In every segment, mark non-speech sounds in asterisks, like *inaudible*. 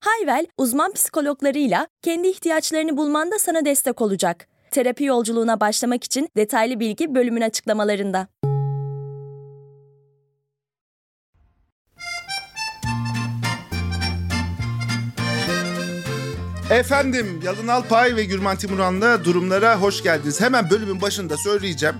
Hayvel, uzman psikologlarıyla kendi ihtiyaçlarını bulmanda sana destek olacak. Terapi yolculuğuna başlamak için detaylı bilgi bölümün açıklamalarında. Efendim Yalın Alpay ve Gürman Timuran'la durumlara hoş geldiniz. Hemen bölümün başında söyleyeceğim.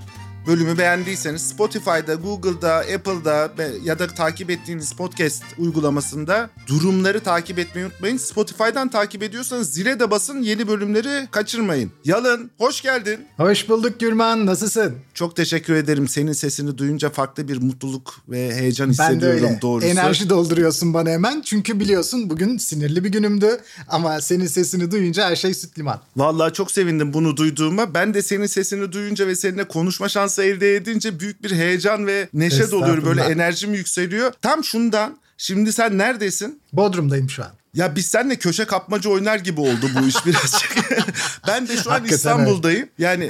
Bölümü beğendiyseniz Spotify'da, Google'da, Apple'da ya da takip ettiğiniz podcast uygulamasında durumları takip etmeyi unutmayın. Spotify'dan takip ediyorsanız zile de basın yeni bölümleri kaçırmayın. Yalın hoş geldin. Hoş bulduk Gürman nasılsın? Çok teşekkür ederim. Senin sesini duyunca farklı bir mutluluk ve heyecan hissediyorum ben de öyle. doğrusu. Enerji dolduruyorsun bana hemen. Çünkü biliyorsun bugün sinirli bir günümdü. Ama senin sesini duyunca her şey süt liman. Vallahi çok sevindim bunu duyduğuma. Ben de senin sesini duyunca ve seninle konuşma şansı elde edince büyük bir heyecan ve neşe doluyor. Böyle enerjim yükseliyor. Tam şundan. Şimdi sen neredesin? Bodrum'dayım şu an. Ya biz seninle köşe kapmaca oynar gibi oldu bu iş birazcık. *laughs* ben de şu an İstanbul'dayım. Evet. Yani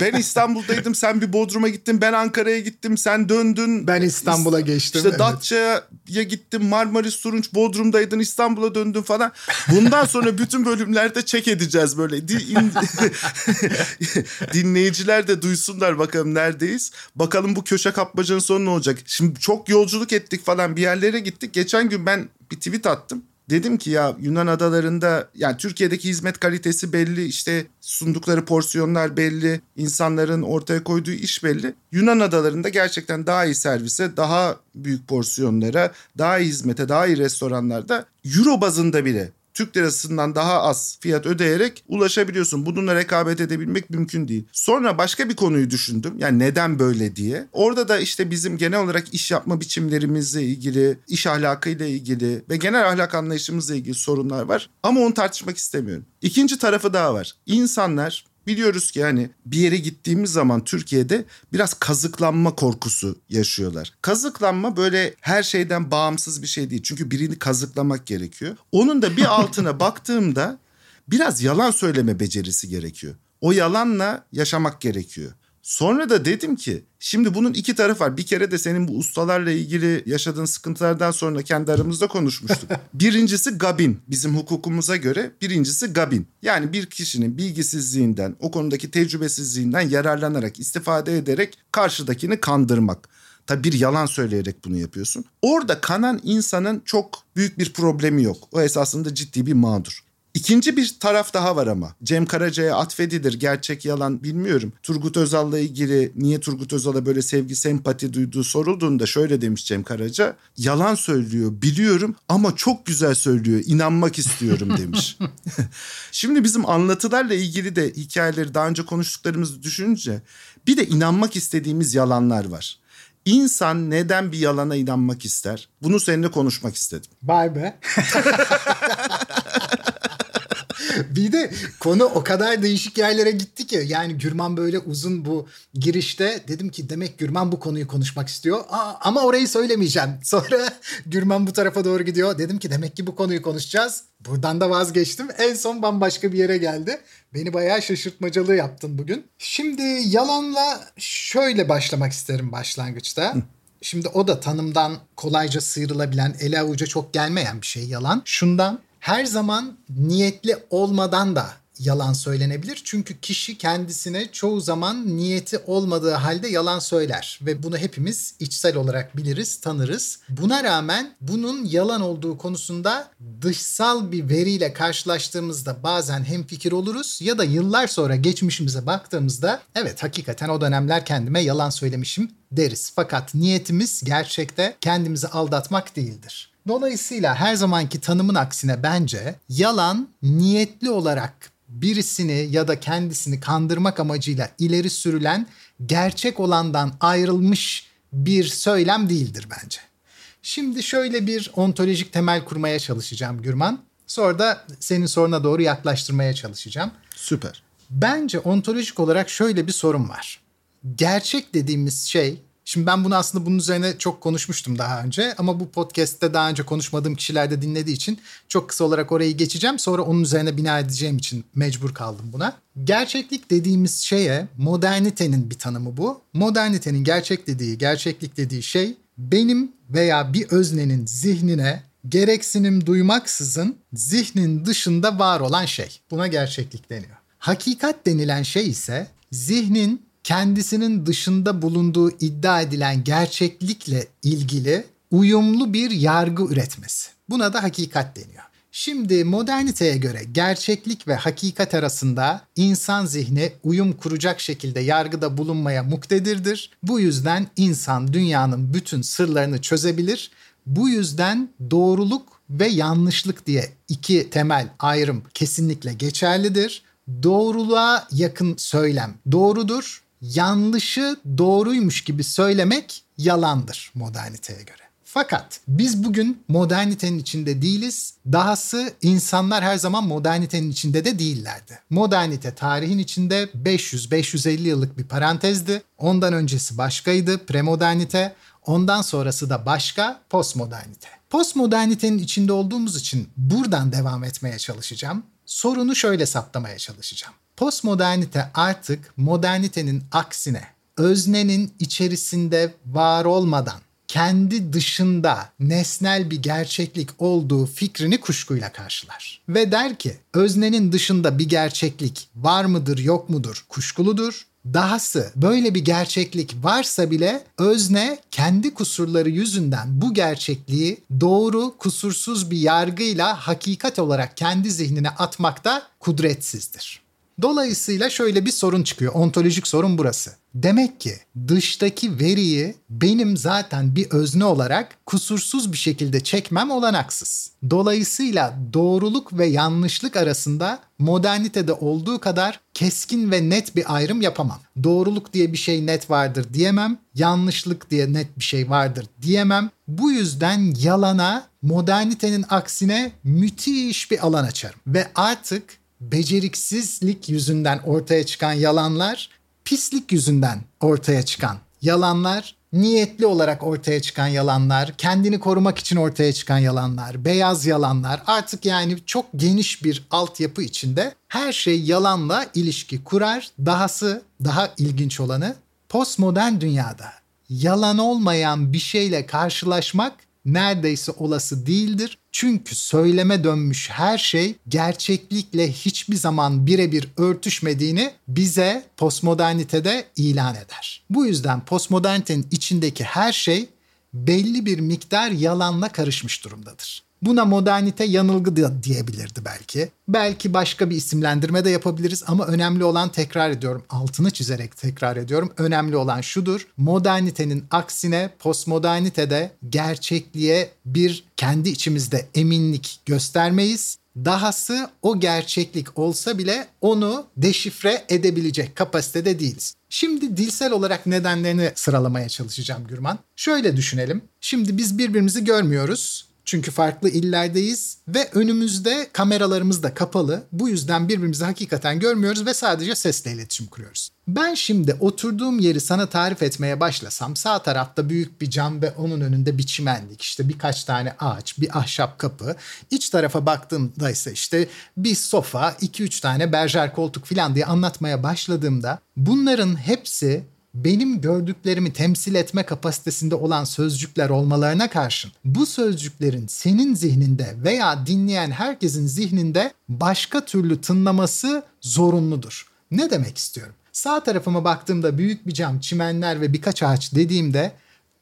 ben İstanbul'daydım sen bir Bodrum'a gittin ben Ankara'ya gittim sen döndün. Ben İstanbul'a geçtim. İşte evet. Datça'ya gittim Marmaris Turunç Bodrum'daydın İstanbul'a döndün falan. Bundan sonra bütün bölümlerde çek edeceğiz böyle. *laughs* Dinleyiciler de duysunlar bakalım neredeyiz. Bakalım bu köşe kapmacanın sonu ne olacak. Şimdi çok yolculuk ettik falan bir yerlere gittik. Geçen gün ben bir tweet attım. Dedim ki ya Yunan adalarında yani Türkiye'deki hizmet kalitesi belli işte sundukları porsiyonlar belli insanların ortaya koyduğu iş belli. Yunan adalarında gerçekten daha iyi servise daha büyük porsiyonlara daha iyi hizmete daha iyi restoranlarda euro bazında bile Türk lirasından daha az fiyat ödeyerek ulaşabiliyorsun. Bununla rekabet edebilmek mümkün değil. Sonra başka bir konuyu düşündüm. Yani neden böyle diye. Orada da işte bizim genel olarak iş yapma biçimlerimizle ilgili, iş ahlakıyla ilgili ve genel ahlak anlayışımızla ilgili sorunlar var. Ama onu tartışmak istemiyorum. İkinci tarafı daha var. İnsanlar Biliyoruz ki hani bir yere gittiğimiz zaman Türkiye'de biraz kazıklanma korkusu yaşıyorlar. Kazıklanma böyle her şeyden bağımsız bir şey değil. Çünkü birini kazıklamak gerekiyor. Onun da bir altına *laughs* baktığımda biraz yalan söyleme becerisi gerekiyor. O yalanla yaşamak gerekiyor. Sonra da dedim ki şimdi bunun iki tarafı var. Bir kere de senin bu ustalarla ilgili yaşadığın sıkıntılardan sonra kendi aramızda konuşmuştuk. *laughs* birincisi gabin bizim hukukumuza göre birincisi gabin. Yani bir kişinin bilgisizliğinden o konudaki tecrübesizliğinden yararlanarak istifade ederek karşıdakini kandırmak. Tabi bir yalan söyleyerek bunu yapıyorsun. Orada kanan insanın çok büyük bir problemi yok. O esasında ciddi bir mağdur. İkinci bir taraf daha var ama. Cem Karaca'ya atfedilir gerçek yalan bilmiyorum. Turgut Özal'la ilgili niye Turgut Özal'a böyle sevgi sempati duyduğu sorulduğunda şöyle demiş Cem Karaca. Yalan söylüyor biliyorum ama çok güzel söylüyor inanmak istiyorum *laughs* demiş. Şimdi bizim anlatılarla ilgili de hikayeleri daha önce konuştuklarımızı düşününce bir de inanmak istediğimiz yalanlar var. İnsan neden bir yalana inanmak ister? Bunu seninle konuşmak istedim. Vay be. *laughs* *laughs* bir de konu o kadar değişik yerlere gitti ki yani Gürman böyle uzun bu girişte dedim ki demek Gürman bu konuyu konuşmak istiyor. Aa, ama orayı söylemeyeceğim. *laughs* Sonra Gürman bu tarafa doğru gidiyor. Dedim ki demek ki bu konuyu konuşacağız. Buradan da vazgeçtim. En son bambaşka bir yere geldi. Beni bayağı şaşırtmacalı yaptın bugün. Şimdi yalanla şöyle başlamak isterim başlangıçta. Şimdi o da tanımdan kolayca sıyrılabilen, ele avuca çok gelmeyen bir şey yalan. Şundan her zaman niyetli olmadan da yalan söylenebilir. Çünkü kişi kendisine çoğu zaman niyeti olmadığı halde yalan söyler ve bunu hepimiz içsel olarak biliriz, tanırız. Buna rağmen bunun yalan olduğu konusunda dışsal bir veriyle karşılaştığımızda bazen hem fikir oluruz ya da yıllar sonra geçmişimize baktığımızda evet hakikaten o dönemler kendime yalan söylemişim deriz. Fakat niyetimiz gerçekte kendimizi aldatmak değildir. Dolayısıyla her zamanki tanımın aksine bence yalan niyetli olarak birisini ya da kendisini kandırmak amacıyla ileri sürülen gerçek olandan ayrılmış bir söylem değildir bence. Şimdi şöyle bir ontolojik temel kurmaya çalışacağım Gürman. Sonra da senin soruna doğru yaklaştırmaya çalışacağım. Süper. Bence ontolojik olarak şöyle bir sorun var. Gerçek dediğimiz şey Şimdi ben bunu aslında bunun üzerine çok konuşmuştum daha önce ama bu podcast'te daha önce konuşmadığım kişiler de dinlediği için çok kısa olarak orayı geçeceğim. Sonra onun üzerine bina edeceğim için mecbur kaldım buna. Gerçeklik dediğimiz şeye modernitenin bir tanımı bu. Modernitenin gerçek dediği, gerçeklik dediği şey benim veya bir öznenin zihnine gereksinim duymaksızın zihnin dışında var olan şey. Buna gerçeklik deniyor. Hakikat denilen şey ise zihnin kendisinin dışında bulunduğu iddia edilen gerçeklikle ilgili uyumlu bir yargı üretmesi. Buna da hakikat deniyor. Şimdi moderniteye göre gerçeklik ve hakikat arasında insan zihni uyum kuracak şekilde yargıda bulunmaya muktedirdir. Bu yüzden insan dünyanın bütün sırlarını çözebilir. Bu yüzden doğruluk ve yanlışlık diye iki temel ayrım kesinlikle geçerlidir. Doğruluğa yakın söylem doğrudur, yanlışı doğruymuş gibi söylemek yalandır moderniteye göre. Fakat biz bugün modernitenin içinde değiliz. Dahası insanlar her zaman modernitenin içinde de değillerdi. Modernite tarihin içinde 500-550 yıllık bir parantezdi. Ondan öncesi başkaydı, premodernite. Ondan sonrası da başka, postmodernite. Postmodernitenin içinde olduğumuz için buradan devam etmeye çalışacağım. Sorunu şöyle saptamaya çalışacağım. Postmodernite artık modernitenin aksine öznenin içerisinde var olmadan kendi dışında nesnel bir gerçeklik olduğu fikrini kuşkuyla karşılar. Ve der ki öznenin dışında bir gerçeklik var mıdır yok mudur kuşkuludur. Dahası böyle bir gerçeklik varsa bile özne kendi kusurları yüzünden bu gerçekliği doğru kusursuz bir yargıyla hakikat olarak kendi zihnine atmakta kudretsizdir. Dolayısıyla şöyle bir sorun çıkıyor. Ontolojik sorun burası. Demek ki dıştaki veriyi benim zaten bir özne olarak kusursuz bir şekilde çekmem olanaksız. Dolayısıyla doğruluk ve yanlışlık arasında modernitede olduğu kadar keskin ve net bir ayrım yapamam. Doğruluk diye bir şey net vardır diyemem. Yanlışlık diye net bir şey vardır diyemem. Bu yüzden yalana modernitenin aksine müthiş bir alan açarım. Ve artık beceriksizlik yüzünden ortaya çıkan yalanlar, pislik yüzünden ortaya çıkan yalanlar, niyetli olarak ortaya çıkan yalanlar, kendini korumak için ortaya çıkan yalanlar, beyaz yalanlar artık yani çok geniş bir altyapı içinde her şey yalanla ilişki kurar. Dahası daha ilginç olanı postmodern dünyada yalan olmayan bir şeyle karşılaşmak neredeyse olası değildir. Çünkü söyleme dönmüş her şey gerçeklikle hiçbir zaman birebir örtüşmediğini bize postmodernitede ilan eder. Bu yüzden postmodernitenin içindeki her şey belli bir miktar yalanla karışmış durumdadır. Buna modernite yanılgı da diyebilirdi belki. Belki başka bir isimlendirme de yapabiliriz ama önemli olan tekrar ediyorum, altını çizerek tekrar ediyorum. Önemli olan şudur. Modernitenin aksine postmodernitede gerçekliğe bir kendi içimizde eminlik göstermeyiz. Dahası o gerçeklik olsa bile onu deşifre edebilecek kapasitede değiliz. Şimdi dilsel olarak nedenlerini sıralamaya çalışacağım Gürman. Şöyle düşünelim. Şimdi biz birbirimizi görmüyoruz çünkü farklı illerdeyiz ve önümüzde kameralarımız da kapalı. Bu yüzden birbirimizi hakikaten görmüyoruz ve sadece sesle iletişim kuruyoruz. Ben şimdi oturduğum yeri sana tarif etmeye başlasam sağ tarafta büyük bir cam ve onun önünde bir çimenlik işte birkaç tane ağaç bir ahşap kapı iç tarafa baktığımda ise işte bir sofa iki üç tane berjer koltuk falan diye anlatmaya başladığımda bunların hepsi benim gördüklerimi temsil etme kapasitesinde olan sözcükler olmalarına karşın bu sözcüklerin senin zihninde veya dinleyen herkesin zihninde başka türlü tınlaması zorunludur. Ne demek istiyorum? Sağ tarafıma baktığımda büyük bir cam, çimenler ve birkaç ağaç dediğimde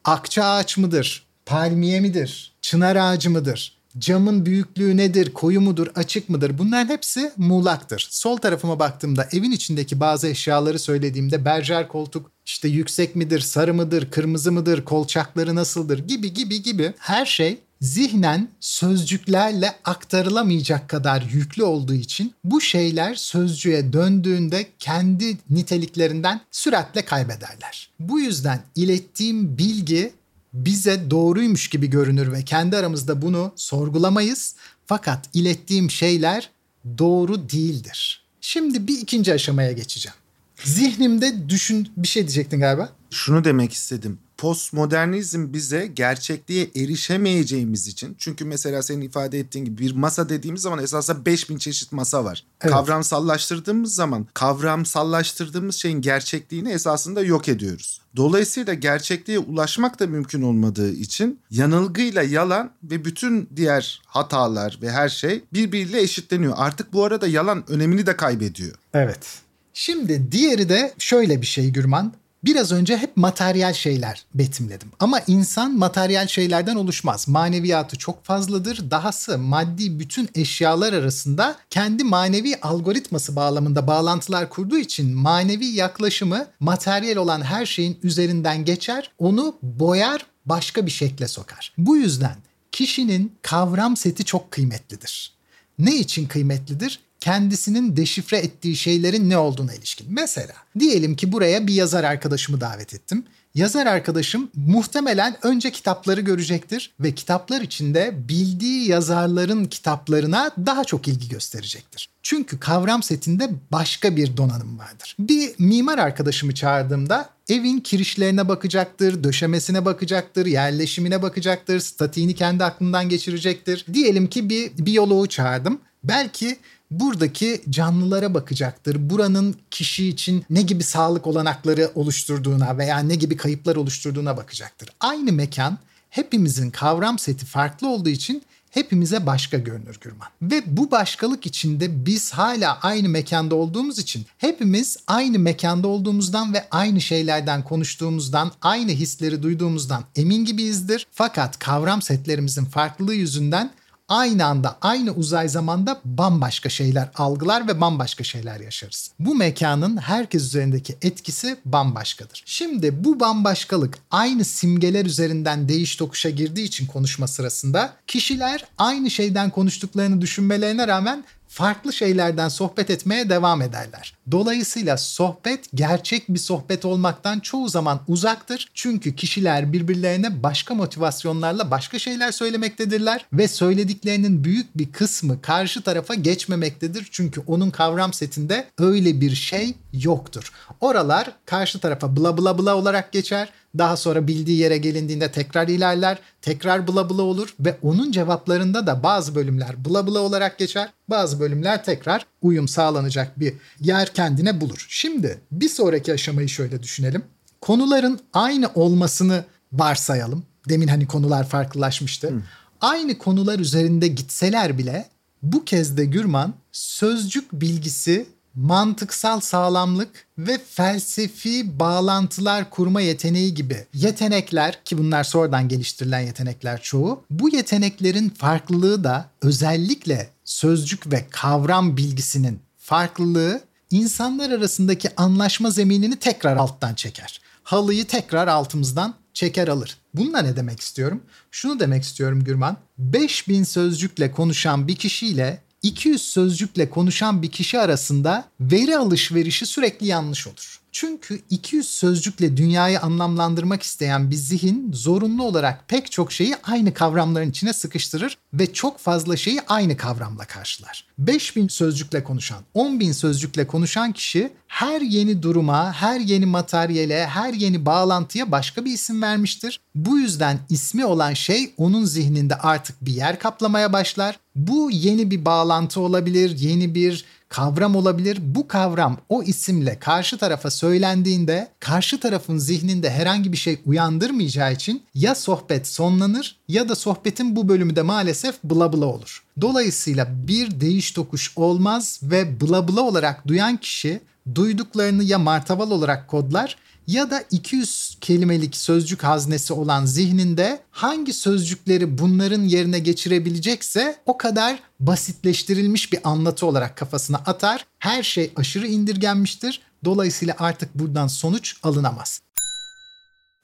akça ağaç mıdır, palmiye midir, çınar ağacı mıdır, camın büyüklüğü nedir, koyu mudur, açık mıdır bunların hepsi muğlaktır. Sol tarafıma baktığımda evin içindeki bazı eşyaları söylediğimde berjer koltuk işte yüksek midir, sarı mıdır, kırmızı mıdır, kolçakları nasıldır gibi gibi gibi her şey zihnen sözcüklerle aktarılamayacak kadar yüklü olduğu için bu şeyler sözcüğe döndüğünde kendi niteliklerinden süratle kaybederler. Bu yüzden ilettiğim bilgi bize doğruymuş gibi görünür ve kendi aramızda bunu sorgulamayız. Fakat ilettiğim şeyler doğru değildir. Şimdi bir ikinci aşamaya geçeceğim. Zihnimde düşün bir şey diyecektin galiba. Şunu demek istedim. Postmodernizm bize gerçekliğe erişemeyeceğimiz için çünkü mesela senin ifade ettiğin gibi bir masa dediğimiz zaman esasında 5000 çeşit masa var. Evet. Kavramsallaştırdığımız zaman kavramsallaştırdığımız şeyin gerçekliğini esasında yok ediyoruz. Dolayısıyla gerçekliğe ulaşmak da mümkün olmadığı için yanılgıyla yalan ve bütün diğer hatalar ve her şey birbiriyle eşitleniyor. Artık bu arada yalan önemini de kaybediyor. Evet. Şimdi diğeri de şöyle bir şey Gürman. Biraz önce hep materyal şeyler betimledim. Ama insan materyal şeylerden oluşmaz. Maneviyatı çok fazladır. Dahası maddi bütün eşyalar arasında kendi manevi algoritması bağlamında bağlantılar kurduğu için manevi yaklaşımı materyal olan her şeyin üzerinden geçer, onu boyar, başka bir şekle sokar. Bu yüzden kişinin kavram seti çok kıymetlidir. Ne için kıymetlidir? Kendisinin deşifre ettiği şeylerin ne olduğuna ilişkin. Mesela diyelim ki buraya bir yazar arkadaşımı davet ettim. Yazar arkadaşım muhtemelen önce kitapları görecektir ve kitaplar içinde bildiği yazarların kitaplarına daha çok ilgi gösterecektir. Çünkü kavram setinde başka bir donanım vardır. Bir mimar arkadaşımı çağırdığımda evin kirişlerine bakacaktır, döşemesine bakacaktır, yerleşimine bakacaktır, statiğini kendi aklından geçirecektir. Diyelim ki bir biyoloğu çağırdım. Belki buradaki canlılara bakacaktır. Buranın kişi için ne gibi sağlık olanakları oluşturduğuna veya ne gibi kayıplar oluşturduğuna bakacaktır. Aynı mekan hepimizin kavram seti farklı olduğu için hepimize başka görünür Gürman. Ve bu başkalık içinde biz hala aynı mekanda olduğumuz için hepimiz aynı mekanda olduğumuzdan ve aynı şeylerden konuştuğumuzdan, aynı hisleri duyduğumuzdan emin gibiyizdir. Fakat kavram setlerimizin farklılığı yüzünden aynı anda aynı uzay zamanda bambaşka şeyler algılar ve bambaşka şeyler yaşarız. Bu mekanın herkes üzerindeki etkisi bambaşkadır. Şimdi bu bambaşkalık aynı simgeler üzerinden değiş tokuşa girdiği için konuşma sırasında kişiler aynı şeyden konuştuklarını düşünmelerine rağmen farklı şeylerden sohbet etmeye devam ederler. Dolayısıyla sohbet gerçek bir sohbet olmaktan çoğu zaman uzaktır. Çünkü kişiler birbirlerine başka motivasyonlarla başka şeyler söylemektedirler ve söylediklerinin büyük bir kısmı karşı tarafa geçmemektedir. Çünkü onun kavram setinde öyle bir şey yoktur. Oralar karşı tarafa bla bla bla olarak geçer daha sonra bildiği yere gelindiğinde tekrar ilerler, tekrar bula bula olur ve onun cevaplarında da bazı bölümler bula bula olarak geçer. Bazı bölümler tekrar uyum sağlanacak bir yer kendine bulur. Şimdi bir sonraki aşamayı şöyle düşünelim. Konuların aynı olmasını varsayalım. Demin hani konular farklılaşmıştı. Hı. Aynı konular üzerinde gitseler bile bu kez de Gürman sözcük bilgisi mantıksal sağlamlık ve felsefi bağlantılar kurma yeteneği gibi yetenekler ki bunlar sonradan geliştirilen yetenekler çoğu. Bu yeteneklerin farklılığı da özellikle sözcük ve kavram bilgisinin farklılığı insanlar arasındaki anlaşma zeminini tekrar alttan çeker. Halıyı tekrar altımızdan çeker alır. Bununla ne demek istiyorum? Şunu demek istiyorum Gürman. 5000 sözcükle konuşan bir kişiyle 200 sözcükle konuşan bir kişi arasında veri alışverişi sürekli yanlış olur. Çünkü 200 sözcükle dünyayı anlamlandırmak isteyen bir zihin zorunlu olarak pek çok şeyi aynı kavramların içine sıkıştırır ve çok fazla şeyi aynı kavramla karşılar. 5000 sözcükle konuşan, 10.000 sözcükle konuşan kişi her yeni duruma, her yeni materyale, her yeni bağlantıya başka bir isim vermiştir. Bu yüzden ismi olan şey onun zihninde artık bir yer kaplamaya başlar. Bu yeni bir bağlantı olabilir, yeni bir kavram olabilir. Bu kavram o isimle karşı tarafa söylendiğinde karşı tarafın zihninde herhangi bir şey uyandırmayacağı için ya sohbet sonlanır ya da sohbetin bu bölümü de maalesef bla bla olur. Dolayısıyla bir değiş tokuş olmaz ve bla bla olarak duyan kişi duyduklarını ya martaval olarak kodlar ya da 200 kelimelik sözcük haznesi olan zihninde hangi sözcükleri bunların yerine geçirebilecekse o kadar basitleştirilmiş bir anlatı olarak kafasına atar. Her şey aşırı indirgenmiştir. Dolayısıyla artık buradan sonuç alınamaz.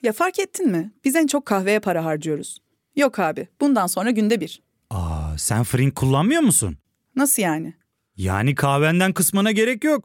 Ya fark ettin mi? Biz en çok kahveye para harcıyoruz. Yok abi, bundan sonra günde bir. Aa, sen Frink kullanmıyor musun? Nasıl yani? Yani kahvenden kısmına gerek yok.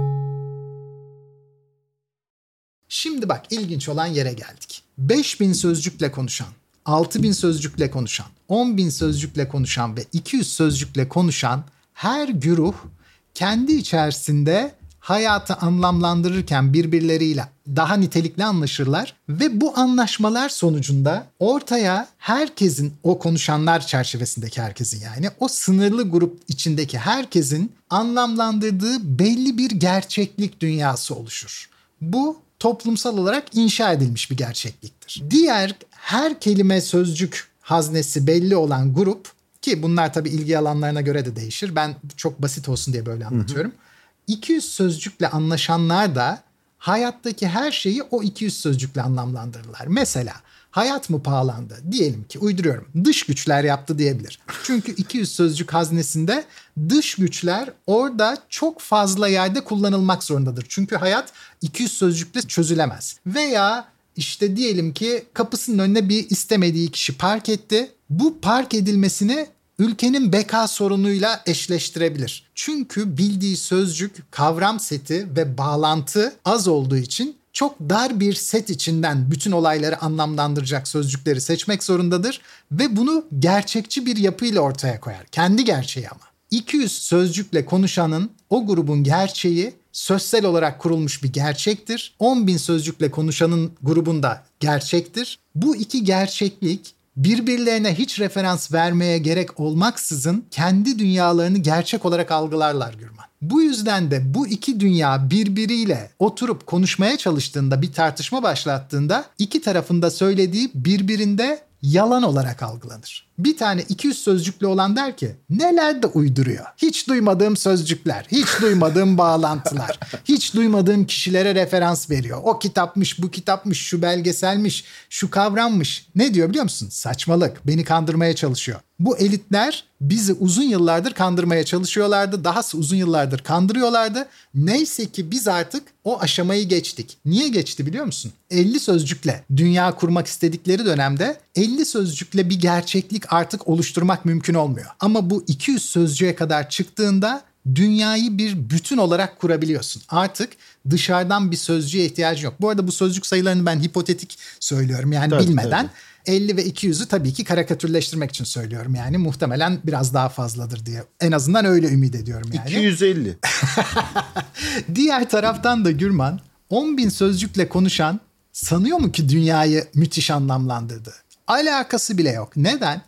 Şimdi bak ilginç olan yere geldik. 5000 sözcükle konuşan, 6000 sözcükle konuşan, 10.000 sözcükle konuşan ve 200 sözcükle konuşan her güruh kendi içerisinde hayatı anlamlandırırken birbirleriyle daha nitelikli anlaşırlar ve bu anlaşmalar sonucunda ortaya herkesin o konuşanlar çerçevesindeki herkesin yani o sınırlı grup içindeki herkesin anlamlandırdığı belli bir gerçeklik dünyası oluşur. Bu toplumsal olarak inşa edilmiş bir gerçekliktir. Diğer her kelime sözcük haznesi belli olan grup ki bunlar tabii ilgi alanlarına göre de değişir. Ben çok basit olsun diye böyle anlatıyorum. Hı hı. 200 sözcükle anlaşanlar da hayattaki her şeyi o 200 sözcükle anlamlandırırlar. Mesela hayat mı pahalandı? Diyelim ki uyduruyorum. Dış güçler yaptı diyebilir. Çünkü 200 sözcük haznesinde dış güçler orada çok fazla yerde kullanılmak zorundadır. Çünkü hayat 200 sözcükle çözülemez. Veya işte diyelim ki kapısının önüne bir istemediği kişi park etti. Bu park edilmesini ülkenin beka sorunuyla eşleştirebilir. Çünkü bildiği sözcük, kavram seti ve bağlantı az olduğu için çok dar bir set içinden bütün olayları anlamlandıracak sözcükleri seçmek zorundadır ve bunu gerçekçi bir yapıyla ortaya koyar. Kendi gerçeği ama. 200 sözcükle konuşanın o grubun gerçeği sözsel olarak kurulmuş bir gerçektir. 10 bin sözcükle konuşanın grubunda gerçektir. Bu iki gerçeklik birbirlerine hiç referans vermeye gerek olmaksızın kendi dünyalarını gerçek olarak algılarlar Gürman. Bu yüzden de bu iki dünya birbiriyle oturup konuşmaya çalıştığında bir tartışma başlattığında iki tarafında söylediği birbirinde yalan olarak algılanır. Bir tane 200 sözcüklü olan der ki neler de uyduruyor. Hiç duymadığım sözcükler, hiç duymadığım bağlantılar, hiç duymadığım kişilere referans veriyor. O kitapmış, bu kitapmış, şu belgeselmiş, şu kavrammış. Ne diyor biliyor musun? Saçmalık, beni kandırmaya çalışıyor. Bu elitler bizi uzun yıllardır kandırmaya çalışıyorlardı. Dahası uzun yıllardır kandırıyorlardı. Neyse ki biz artık o aşamayı geçtik. Niye geçti biliyor musun? 50 sözcükle dünya kurmak istedikleri dönemde 50 sözcükle bir gerçeklik artık oluşturmak mümkün olmuyor. Ama bu 200 sözcüğe kadar çıktığında dünyayı bir bütün olarak kurabiliyorsun. Artık dışarıdan bir sözcüğe ihtiyacın yok. Bu arada bu sözcük sayılarını ben hipotetik söylüyorum yani tabii, bilmeden. Tabii. 50 ve 200'ü tabii ki karikatürleştirmek için söylüyorum yani. Muhtemelen biraz daha fazladır diye. En azından öyle ümit ediyorum yani. 250. *laughs* Diğer taraftan da Gürman 10 bin sözcükle konuşan sanıyor mu ki dünyayı müthiş anlamlandırdı? Alakası bile yok. Neden?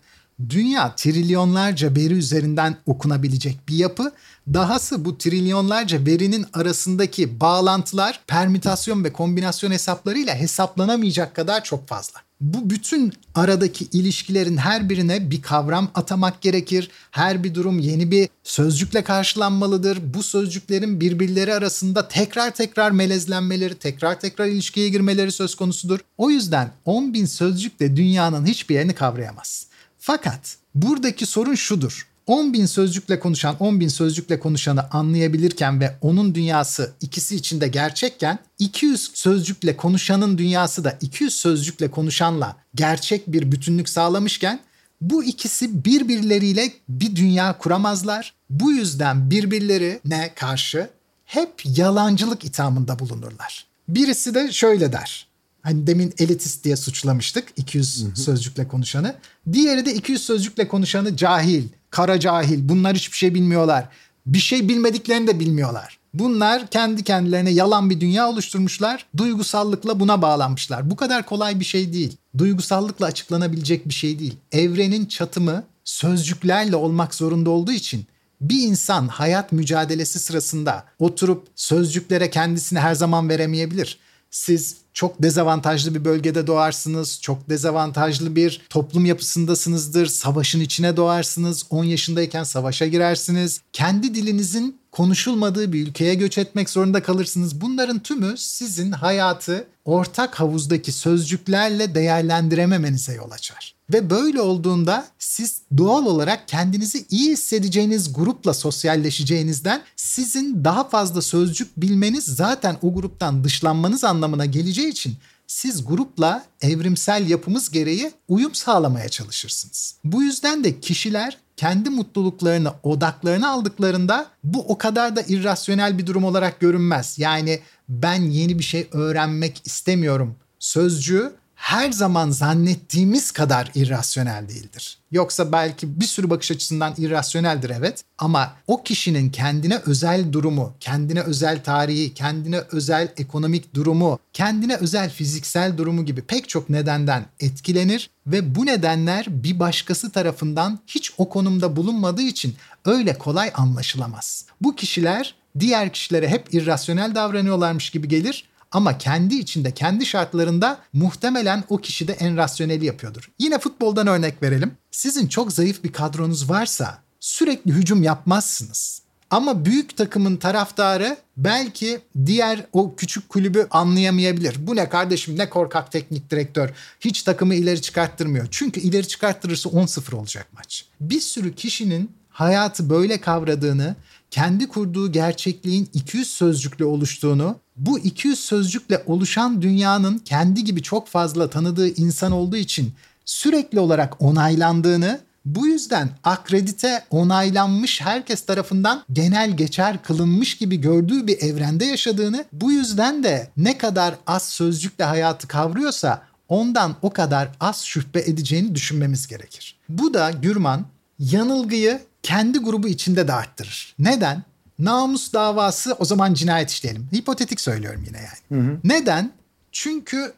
Dünya trilyonlarca veri üzerinden okunabilecek bir yapı. Dahası bu trilyonlarca verinin arasındaki bağlantılar permütasyon ve kombinasyon hesaplarıyla hesaplanamayacak kadar çok fazla. Bu bütün aradaki ilişkilerin her birine bir kavram atamak gerekir. Her bir durum yeni bir sözcükle karşılanmalıdır. Bu sözcüklerin birbirleri arasında tekrar tekrar melezlenmeleri, tekrar tekrar ilişkiye girmeleri söz konusudur. O yüzden 10 bin sözcükle dünyanın hiçbir yerini kavrayamaz. Fakat buradaki sorun şudur. 10 bin sözcükle konuşan 10 bin sözcükle konuşanı anlayabilirken ve onun dünyası ikisi içinde gerçekken 200 sözcükle konuşanın dünyası da 200 sözcükle konuşanla gerçek bir bütünlük sağlamışken bu ikisi birbirleriyle bir dünya kuramazlar. Bu yüzden birbirlerine karşı hep yalancılık ithamında bulunurlar. Birisi de şöyle der. Hani demin elitist diye suçlamıştık 200 hı hı. sözcükle konuşanı. Diğeri de 200 sözcükle konuşanı cahil, kara cahil. Bunlar hiçbir şey bilmiyorlar. Bir şey bilmediklerini de bilmiyorlar. Bunlar kendi kendilerine yalan bir dünya oluşturmuşlar. Duygusallıkla buna bağlanmışlar. Bu kadar kolay bir şey değil. Duygusallıkla açıklanabilecek bir şey değil. Evrenin çatımı sözcüklerle olmak zorunda olduğu için bir insan hayat mücadelesi sırasında oturup sözcüklere kendisini her zaman veremeyebilir Siz çok dezavantajlı bir bölgede doğarsınız, çok dezavantajlı bir toplum yapısındasınızdır, savaşın içine doğarsınız, 10 yaşındayken savaşa girersiniz, kendi dilinizin konuşulmadığı bir ülkeye göç etmek zorunda kalırsınız. Bunların tümü sizin hayatı ortak havuzdaki sözcüklerle değerlendirememenize yol açar. Ve böyle olduğunda siz doğal olarak kendinizi iyi hissedeceğiniz grupla sosyalleşeceğinizden sizin daha fazla sözcük bilmeniz zaten o gruptan dışlanmanız anlamına geleceği için siz grupla evrimsel yapımız gereği uyum sağlamaya çalışırsınız. Bu yüzden de kişiler kendi mutluluklarını odaklarına aldıklarında bu o kadar da irrasyonel bir durum olarak görünmez. Yani ben yeni bir şey öğrenmek istemiyorum sözcüğü her zaman zannettiğimiz kadar irrasyonel değildir. Yoksa belki bir sürü bakış açısından irrasyoneldir evet ama o kişinin kendine özel durumu, kendine özel tarihi, kendine özel ekonomik durumu, kendine özel fiziksel durumu gibi pek çok nedenden etkilenir ve bu nedenler bir başkası tarafından hiç o konumda bulunmadığı için öyle kolay anlaşılamaz. Bu kişiler diğer kişilere hep irrasyonel davranıyorlarmış gibi gelir ama kendi içinde, kendi şartlarında muhtemelen o kişi de en rasyoneli yapıyordur. Yine futboldan örnek verelim. Sizin çok zayıf bir kadronuz varsa sürekli hücum yapmazsınız. Ama büyük takımın taraftarı belki diğer o küçük kulübü anlayamayabilir. Bu ne kardeşim ne korkak teknik direktör. Hiç takımı ileri çıkarttırmıyor. Çünkü ileri çıkarttırırsa 10-0 olacak maç. Bir sürü kişinin hayatı böyle kavradığını, kendi kurduğu gerçekliğin 200 sözcükle oluştuğunu, bu 200 sözcükle oluşan dünyanın kendi gibi çok fazla tanıdığı insan olduğu için sürekli olarak onaylandığını, bu yüzden akredite onaylanmış herkes tarafından genel geçer kılınmış gibi gördüğü bir evrende yaşadığını, bu yüzden de ne kadar az sözcükle hayatı kavruyorsa ondan o kadar az şüphe edeceğini düşünmemiz gerekir. Bu da Gürman yanılgıyı kendi grubu içinde de arttırır. Neden? Namus davası o zaman cinayet işleyelim. Hipotetik söylüyorum yine yani. Hı hı. Neden? Çünkü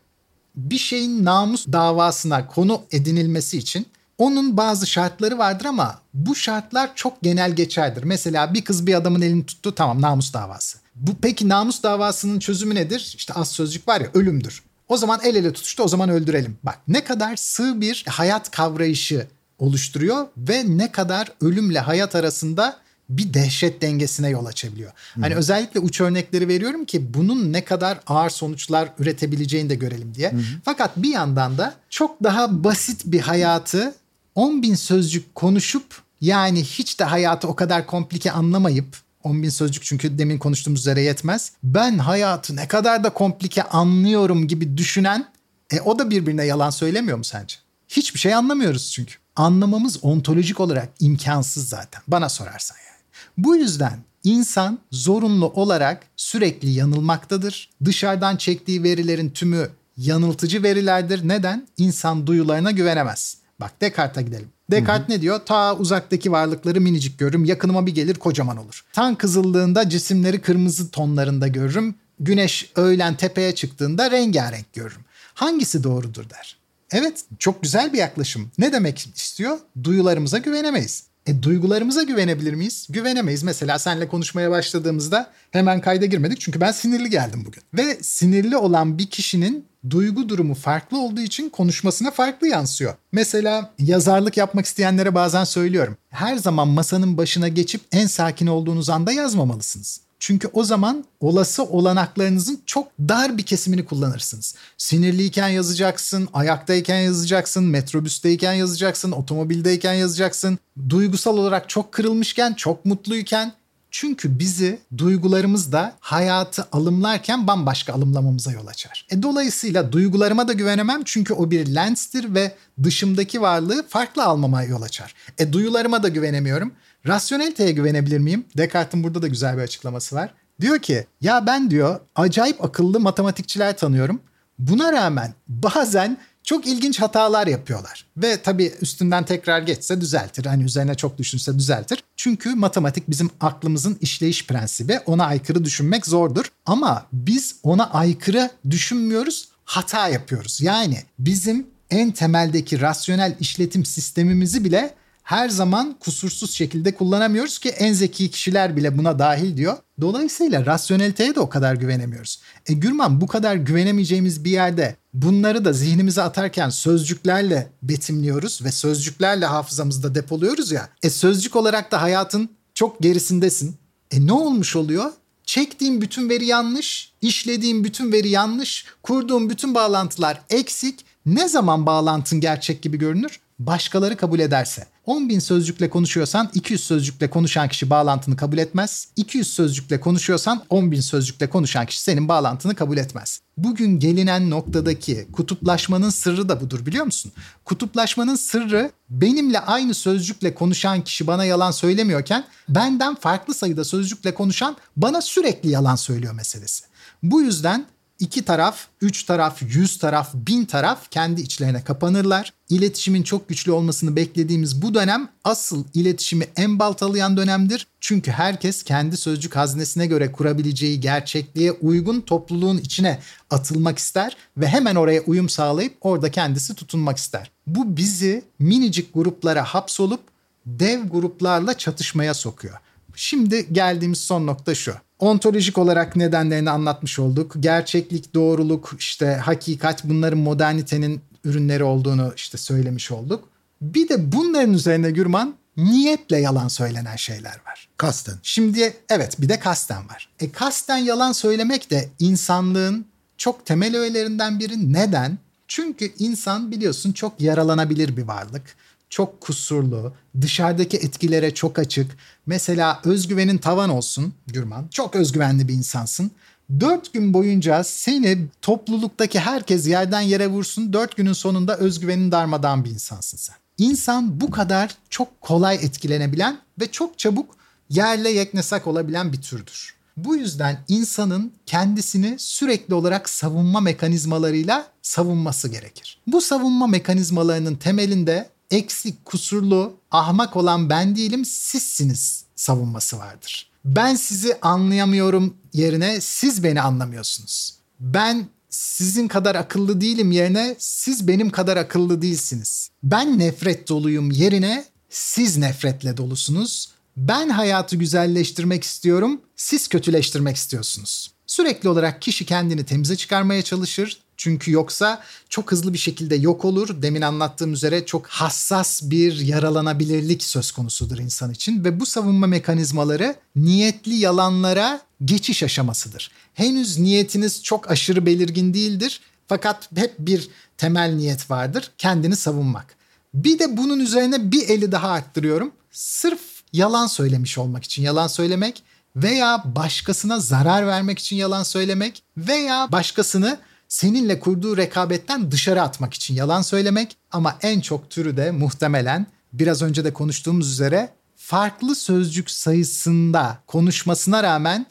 bir şeyin namus davasına konu edinilmesi için onun bazı şartları vardır ama bu şartlar çok genel geçerdir. Mesela bir kız bir adamın elini tuttu tamam namus davası. Bu peki namus davasının çözümü nedir? İşte az sözcük var ya ölümdür. O zaman el ele tutuştu o zaman öldürelim. Bak ne kadar sığ bir hayat kavrayışı oluşturuyor ve ne kadar ölümle hayat arasında bir dehşet dengesine yol açabiliyor. Hmm. Hani özellikle uç örnekleri veriyorum ki bunun ne kadar ağır sonuçlar üretebileceğini de görelim diye. Hmm. Fakat bir yandan da çok daha basit bir hayatı 10 bin sözcük konuşup yani hiç de hayatı o kadar komplike anlamayıp 10 bin sözcük çünkü demin konuştuğumuz üzere yetmez. Ben hayatı ne kadar da komplike anlıyorum gibi düşünen e, o da birbirine yalan söylemiyor mu sence? Hiçbir şey anlamıyoruz çünkü anlamamız ontolojik olarak imkansız zaten bana sorarsan yani. Bu yüzden insan zorunlu olarak sürekli yanılmaktadır. Dışarıdan çektiği verilerin tümü yanıltıcı verilerdir. Neden? İnsan duyularına güvenemez. Bak Descartes'a gidelim. Descartes ne diyor? Ta uzaktaki varlıkları minicik görürüm. Yakınıma bir gelir kocaman olur. Tan kızıldığında cisimleri kırmızı tonlarında görürüm. Güneş öğlen tepeye çıktığında rengarenk görürüm. Hangisi doğrudur der. Evet çok güzel bir yaklaşım. Ne demek istiyor? Duyularımıza güvenemeyiz. E duygularımıza güvenebilir miyiz? Güvenemeyiz. Mesela seninle konuşmaya başladığımızda hemen kayda girmedik çünkü ben sinirli geldim bugün. Ve sinirli olan bir kişinin duygu durumu farklı olduğu için konuşmasına farklı yansıyor. Mesela yazarlık yapmak isteyenlere bazen söylüyorum. Her zaman masanın başına geçip en sakin olduğunuz anda yazmamalısınız. Çünkü o zaman olası olanaklarınızın çok dar bir kesimini kullanırsınız. Sinirliyken yazacaksın, ayaktayken yazacaksın, metrobüsteyken yazacaksın, otomobildeyken yazacaksın. Duygusal olarak çok kırılmışken, çok mutluyken çünkü bizi duygularımız da hayatı alımlarken bambaşka alımlamamıza yol açar. E dolayısıyla duygularıma da güvenemem çünkü o bir lenstir ve dışımdaki varlığı farklı almama yol açar. E duyularıma da güvenemiyorum. Rasyoneliteye güvenebilir miyim? Descartes'in burada da güzel bir açıklaması var. Diyor ki ya ben diyor acayip akıllı matematikçiler tanıyorum. Buna rağmen bazen çok ilginç hatalar yapıyorlar. Ve tabii üstünden tekrar geçse düzeltir. Hani üzerine çok düşünse düzeltir. Çünkü matematik bizim aklımızın işleyiş prensibi. Ona aykırı düşünmek zordur. Ama biz ona aykırı düşünmüyoruz, hata yapıyoruz. Yani bizim en temeldeki rasyonel işletim sistemimizi bile her zaman kusursuz şekilde kullanamıyoruz ki en zeki kişiler bile buna dahil diyor. Dolayısıyla rasyoneliteye de o kadar güvenemiyoruz. E Gürman bu kadar güvenemeyeceğimiz bir yerde bunları da zihnimize atarken sözcüklerle betimliyoruz ve sözcüklerle hafızamızda depoluyoruz ya. E sözcük olarak da hayatın çok gerisindesin. E ne olmuş oluyor? Çektiğim bütün veri yanlış, işlediğim bütün veri yanlış, kurduğum bütün bağlantılar eksik. Ne zaman bağlantın gerçek gibi görünür? Başkaları kabul ederse. 10 bin sözcükle konuşuyorsan 200 sözcükle konuşan kişi bağlantını kabul etmez. 200 sözcükle konuşuyorsan 10 bin sözcükle konuşan kişi senin bağlantını kabul etmez. Bugün gelinen noktadaki kutuplaşmanın sırrı da budur biliyor musun? Kutuplaşmanın sırrı benimle aynı sözcükle konuşan kişi bana yalan söylemiyorken benden farklı sayıda sözcükle konuşan bana sürekli yalan söylüyor meselesi. Bu yüzden İki taraf, üç taraf, yüz taraf, bin taraf kendi içlerine kapanırlar. İletişimin çok güçlü olmasını beklediğimiz bu dönem asıl iletişimi en baltalayan dönemdir. Çünkü herkes kendi sözcük haznesine göre kurabileceği gerçekliğe uygun topluluğun içine atılmak ister ve hemen oraya uyum sağlayıp orada kendisi tutunmak ister. Bu bizi minicik gruplara hapsolup dev gruplarla çatışmaya sokuyor. Şimdi geldiğimiz son nokta şu ontolojik olarak nedenlerini anlatmış olduk. Gerçeklik, doğruluk, işte hakikat bunların modernitenin ürünleri olduğunu işte söylemiş olduk. Bir de bunların üzerine Gürman niyetle yalan söylenen şeyler var. Kasten. Şimdi evet bir de kasten var. E kasten yalan söylemek de insanlığın çok temel öğelerinden biri. Neden? Çünkü insan biliyorsun çok yaralanabilir bir varlık çok kusurlu, dışarıdaki etkilere çok açık. Mesela özgüvenin tavan olsun Gürman. Çok özgüvenli bir insansın. Dört gün boyunca seni topluluktaki herkes yerden yere vursun. Dört günün sonunda özgüvenin darmadan bir insansın sen. İnsan bu kadar çok kolay etkilenebilen ve çok çabuk yerle yeknesak olabilen bir türdür. Bu yüzden insanın kendisini sürekli olarak savunma mekanizmalarıyla savunması gerekir. Bu savunma mekanizmalarının temelinde eksik, kusurlu, ahmak olan ben değilim sizsiniz savunması vardır. Ben sizi anlayamıyorum yerine siz beni anlamıyorsunuz. Ben sizin kadar akıllı değilim yerine siz benim kadar akıllı değilsiniz. Ben nefret doluyum yerine siz nefretle dolusunuz. Ben hayatı güzelleştirmek istiyorum, siz kötüleştirmek istiyorsunuz. Sürekli olarak kişi kendini temize çıkarmaya çalışır, çünkü yoksa çok hızlı bir şekilde yok olur. Demin anlattığım üzere çok hassas bir yaralanabilirlik söz konusudur insan için ve bu savunma mekanizmaları niyetli yalanlara geçiş aşamasıdır. Henüz niyetiniz çok aşırı belirgin değildir fakat hep bir temel niyet vardır. Kendini savunmak. Bir de bunun üzerine bir eli daha arttırıyorum. Sırf yalan söylemiş olmak için yalan söylemek veya başkasına zarar vermek için yalan söylemek veya başkasını seninle kurduğu rekabetten dışarı atmak için yalan söylemek ama en çok türü de muhtemelen biraz önce de konuştuğumuz üzere farklı sözcük sayısında konuşmasına rağmen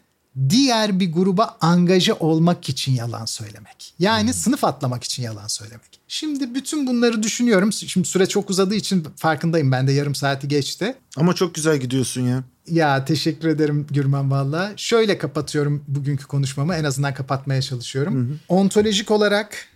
diğer bir gruba angaje olmak için yalan söylemek. Yani hmm. sınıf atlamak için yalan söylemek. Şimdi bütün bunları düşünüyorum. Şimdi süre çok uzadığı için farkındayım. Ben de yarım saati geçti. Ama çok güzel gidiyorsun ya. Ya teşekkür ederim Gürman valla. Şöyle kapatıyorum bugünkü konuşmamı. En azından kapatmaya çalışıyorum. Hı hı. Ontolojik olarak,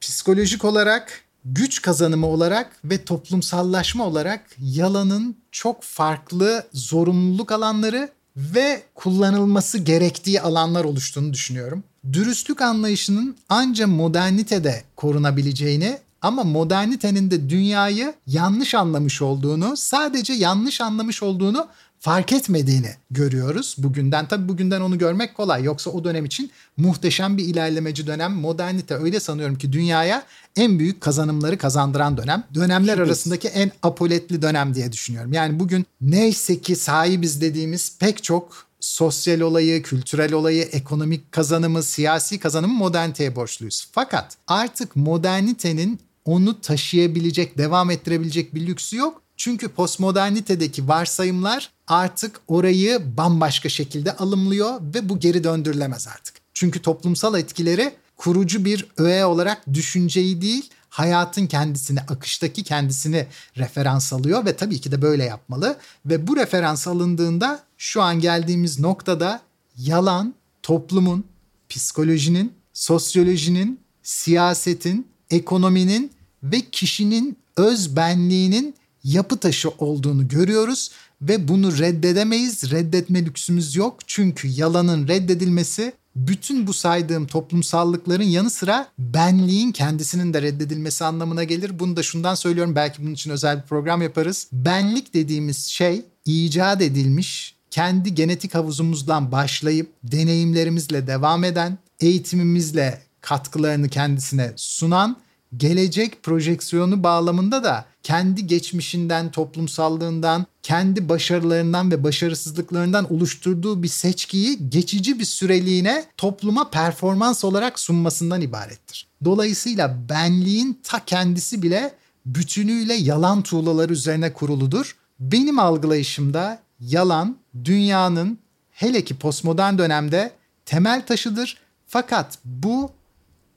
psikolojik olarak, güç kazanımı olarak ve toplumsallaşma olarak yalanın çok farklı zorunluluk alanları ve kullanılması gerektiği alanlar oluştuğunu düşünüyorum. Dürüstlük anlayışının anca modernitede korunabileceğini ama modernitenin de dünyayı yanlış anlamış olduğunu, sadece yanlış anlamış olduğunu fark etmediğini görüyoruz bugünden. Tabii bugünden onu görmek kolay. Yoksa o dönem için muhteşem bir ilerlemeci dönem. Modernite öyle sanıyorum ki dünyaya en büyük kazanımları kazandıran dönem. Dönemler Şüphesiz. arasındaki en apoletli dönem diye düşünüyorum. Yani bugün neyse ki sahibiz dediğimiz pek çok sosyal olayı, kültürel olayı, ekonomik kazanımı, siyasi kazanımı moderniteye borçluyuz. Fakat artık modernitenin onu taşıyabilecek, devam ettirebilecek bir lüksü yok. Çünkü postmodernitedeki varsayımlar artık orayı bambaşka şekilde alımlıyor ve bu geri döndürülemez artık. Çünkü toplumsal etkileri kurucu bir öğe olarak düşünceyi değil, hayatın kendisini, akıştaki kendisini referans alıyor ve tabii ki de böyle yapmalı. Ve bu referans alındığında şu an geldiğimiz noktada yalan toplumun, psikolojinin, sosyolojinin, siyasetin, ekonominin ve kişinin öz benliğinin yapı taşı olduğunu görüyoruz ve bunu reddedemeyiz. Reddetme lüksümüz yok. Çünkü yalanın reddedilmesi bütün bu saydığım toplumsallıkların yanı sıra benliğin kendisinin de reddedilmesi anlamına gelir. Bunu da şundan söylüyorum belki bunun için özel bir program yaparız. Benlik dediğimiz şey icat edilmiş, kendi genetik havuzumuzdan başlayıp deneyimlerimizle devam eden, eğitimimizle katkılarını kendisine sunan gelecek projeksiyonu bağlamında da kendi geçmişinden, toplumsallığından, kendi başarılarından ve başarısızlıklarından oluşturduğu bir seçkiyi geçici bir süreliğine topluma performans olarak sunmasından ibarettir. Dolayısıyla benliğin ta kendisi bile bütünüyle yalan tuğlaları üzerine kuruludur. Benim algılayışımda yalan dünyanın hele ki postmodern dönemde temel taşıdır. Fakat bu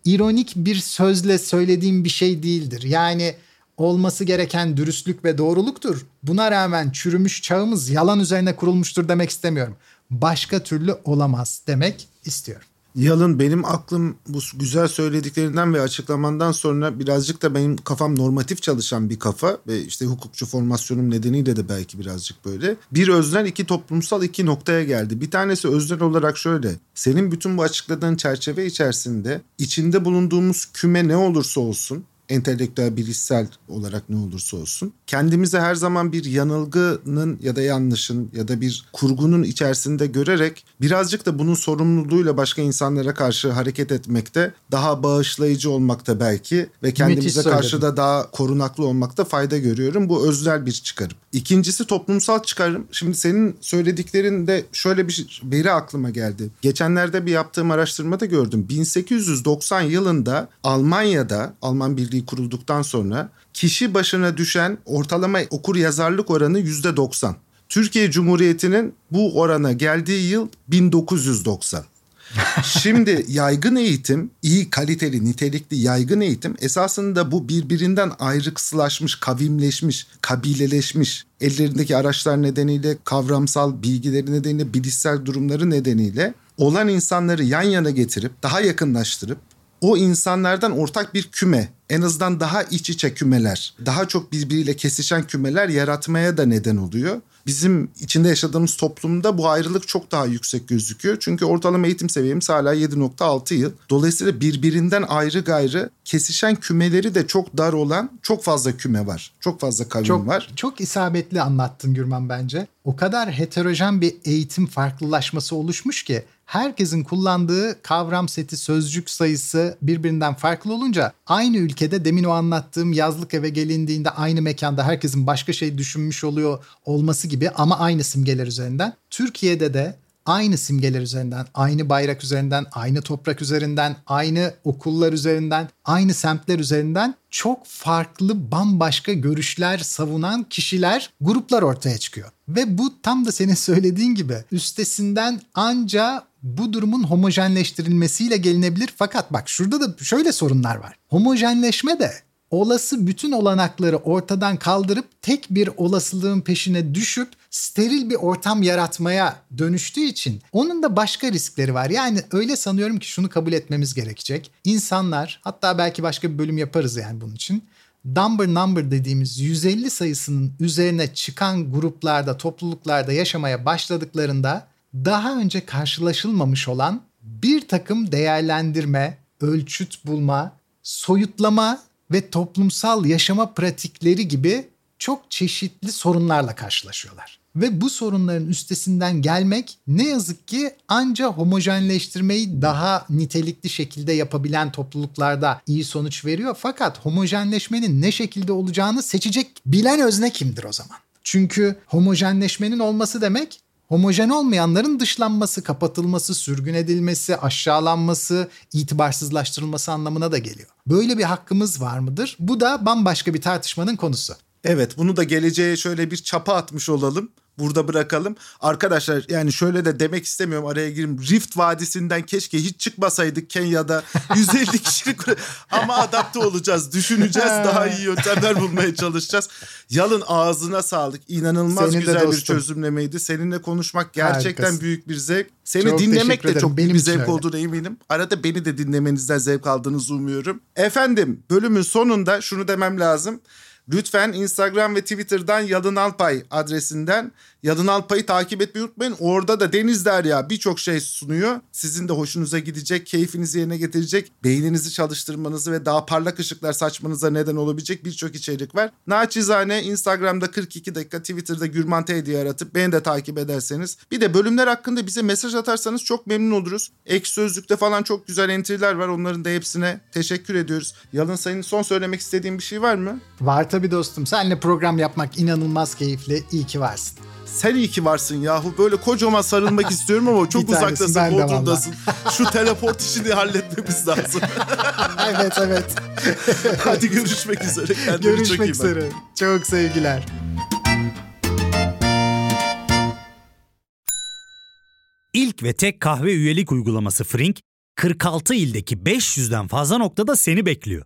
ironik bir sözle söylediğim bir şey değildir. Yani olması gereken dürüstlük ve doğruluktur. Buna rağmen çürümüş çağımız yalan üzerine kurulmuştur demek istemiyorum. Başka türlü olamaz demek istiyorum. Yalın benim aklım bu güzel söylediklerinden ve açıklamandan sonra birazcık da benim kafam normatif çalışan bir kafa ve işte hukukçu formasyonum nedeniyle de belki birazcık böyle. Bir öznel iki toplumsal iki noktaya geldi. Bir tanesi öznel olarak şöyle. Senin bütün bu açıkladığın çerçeve içerisinde içinde bulunduğumuz küme ne olursa olsun entelektüel, bilişsel olarak ne olursa olsun. Kendimizi her zaman bir yanılgının ya da yanlışın ya da bir kurgunun içerisinde görerek birazcık da bunun sorumluluğuyla başka insanlara karşı hareket etmekte daha bağışlayıcı olmakta belki ve kendimize karşı da daha korunaklı olmakta fayda görüyorum. Bu özel bir çıkarım. İkincisi toplumsal çıkarım. Şimdi senin söylediklerinde şöyle bir veri aklıma geldi. Geçenlerde bir yaptığım araştırmada gördüm. 1890 yılında Almanya'da Alman Birliği kurulduktan sonra kişi başına düşen ortalama okur yazarlık oranı yüzde 90. Türkiye Cumhuriyeti'nin bu orana geldiği yıl 1990. Şimdi yaygın eğitim, iyi kaliteli, nitelikli yaygın eğitim esasında bu birbirinden ayrıksılaşmış, kavimleşmiş, kabileleşmiş, ellerindeki araçlar nedeniyle, kavramsal bilgileri nedeniyle, bilişsel durumları nedeniyle olan insanları yan yana getirip, daha yakınlaştırıp o insanlardan ortak bir küme en azından daha iç içe kümeler, daha çok birbiriyle kesişen kümeler yaratmaya da neden oluyor. Bizim içinde yaşadığımız toplumda bu ayrılık çok daha yüksek gözüküyor. Çünkü ortalama eğitim seviyemiz hala 7.6 yıl. Dolayısıyla birbirinden ayrı gayrı kesişen kümeleri de çok dar olan çok fazla küme var. Çok fazla kavim çok, var. Çok isabetli anlattın Gürman bence. O kadar heterojen bir eğitim farklılaşması oluşmuş ki herkesin kullandığı kavram seti, sözcük sayısı birbirinden farklı olunca aynı ülkede demin o anlattığım yazlık eve gelindiğinde aynı mekanda herkesin başka şey düşünmüş oluyor olması gibi ama aynı simgeler üzerinden. Türkiye'de de aynı simgeler üzerinden, aynı bayrak üzerinden, aynı toprak üzerinden, aynı okullar üzerinden, aynı semtler üzerinden çok farklı bambaşka görüşler savunan kişiler, gruplar ortaya çıkıyor. Ve bu tam da senin *laughs* söylediğin gibi üstesinden anca bu durumun homojenleştirilmesiyle gelinebilir. Fakat bak şurada da şöyle sorunlar var. Homojenleşme de olası bütün olanakları ortadan kaldırıp tek bir olasılığın peşine düşüp steril bir ortam yaratmaya dönüştüğü için onun da başka riskleri var. Yani öyle sanıyorum ki şunu kabul etmemiz gerekecek. İnsanlar hatta belki başka bir bölüm yaparız yani bunun için. Number number dediğimiz 150 sayısının üzerine çıkan gruplarda, topluluklarda yaşamaya başladıklarında daha önce karşılaşılmamış olan bir takım değerlendirme, ölçüt bulma, soyutlama ve toplumsal yaşama pratikleri gibi çok çeşitli sorunlarla karşılaşıyorlar. Ve bu sorunların üstesinden gelmek ne yazık ki anca homojenleştirmeyi daha nitelikli şekilde yapabilen topluluklarda iyi sonuç veriyor. Fakat homojenleşmenin ne şekilde olacağını seçecek bilen özne kimdir o zaman? Çünkü homojenleşmenin olması demek homojen olmayanların dışlanması, kapatılması, sürgün edilmesi, aşağılanması, itibarsızlaştırılması anlamına da geliyor. Böyle bir hakkımız var mıdır? Bu da bambaşka bir tartışmanın konusu. Evet bunu da geleceğe şöyle bir çapa atmış olalım burada bırakalım. Arkadaşlar yani şöyle de demek istemiyorum araya gireyim. Rift Vadisi'nden keşke hiç çıkmasaydık Kenya'da *laughs* 150 kişilik ama adapte olacağız. Düşüneceğiz daha iyi yöntemler bulmaya çalışacağız. Yalın ağzına sağlık. İnanılmaz Senin güzel bir çözümlemeydi. Seninle konuşmak gerçekten Harikasın. büyük bir zevk. Seni çok dinlemek de çok büyük bir zevk öyle. olduğuna eminim. Arada beni de dinlemenizden zevk aldığınızı umuyorum. Efendim bölümün sonunda şunu demem lazım. Lütfen Instagram ve Twitter'dan Yalın Alpay adresinden Yalın Alpay'ı takip etmeyi unutmayın. Orada da Deniz Derya birçok şey sunuyor. Sizin de hoşunuza gidecek, keyfinizi yerine getirecek, beyninizi çalıştırmanızı ve daha parlak ışıklar saçmanıza neden olabilecek birçok içerik var. Naçizane Instagram'da 42 dakika, Twitter'da Gürman T diye aratıp beni de takip ederseniz. Bir de bölümler hakkında bize mesaj atarsanız çok memnun oluruz. Ek Sözlük'te falan çok güzel entry'ler var. Onların da hepsine teşekkür ediyoruz. Yalın senin son söylemek istediğin bir şey var mı? Var tabii dostum. Seninle program yapmak inanılmaz keyifli. İyi ki varsın. Sen iyi ki varsın yahu. Böyle kocaman sarılmak *laughs* istiyorum ama çok Bir uzaktasın, Bodrum'dasın. Şu teleport işini halletmemiz lazım. *laughs* evet evet. *laughs* Hadi görüşmek üzere. Kendine çok iyi Görüşmek bak. üzere. Çok sevgiler. İlk ve tek kahve üyelik uygulaması Frink, 46 ildeki 500'den fazla noktada seni bekliyor.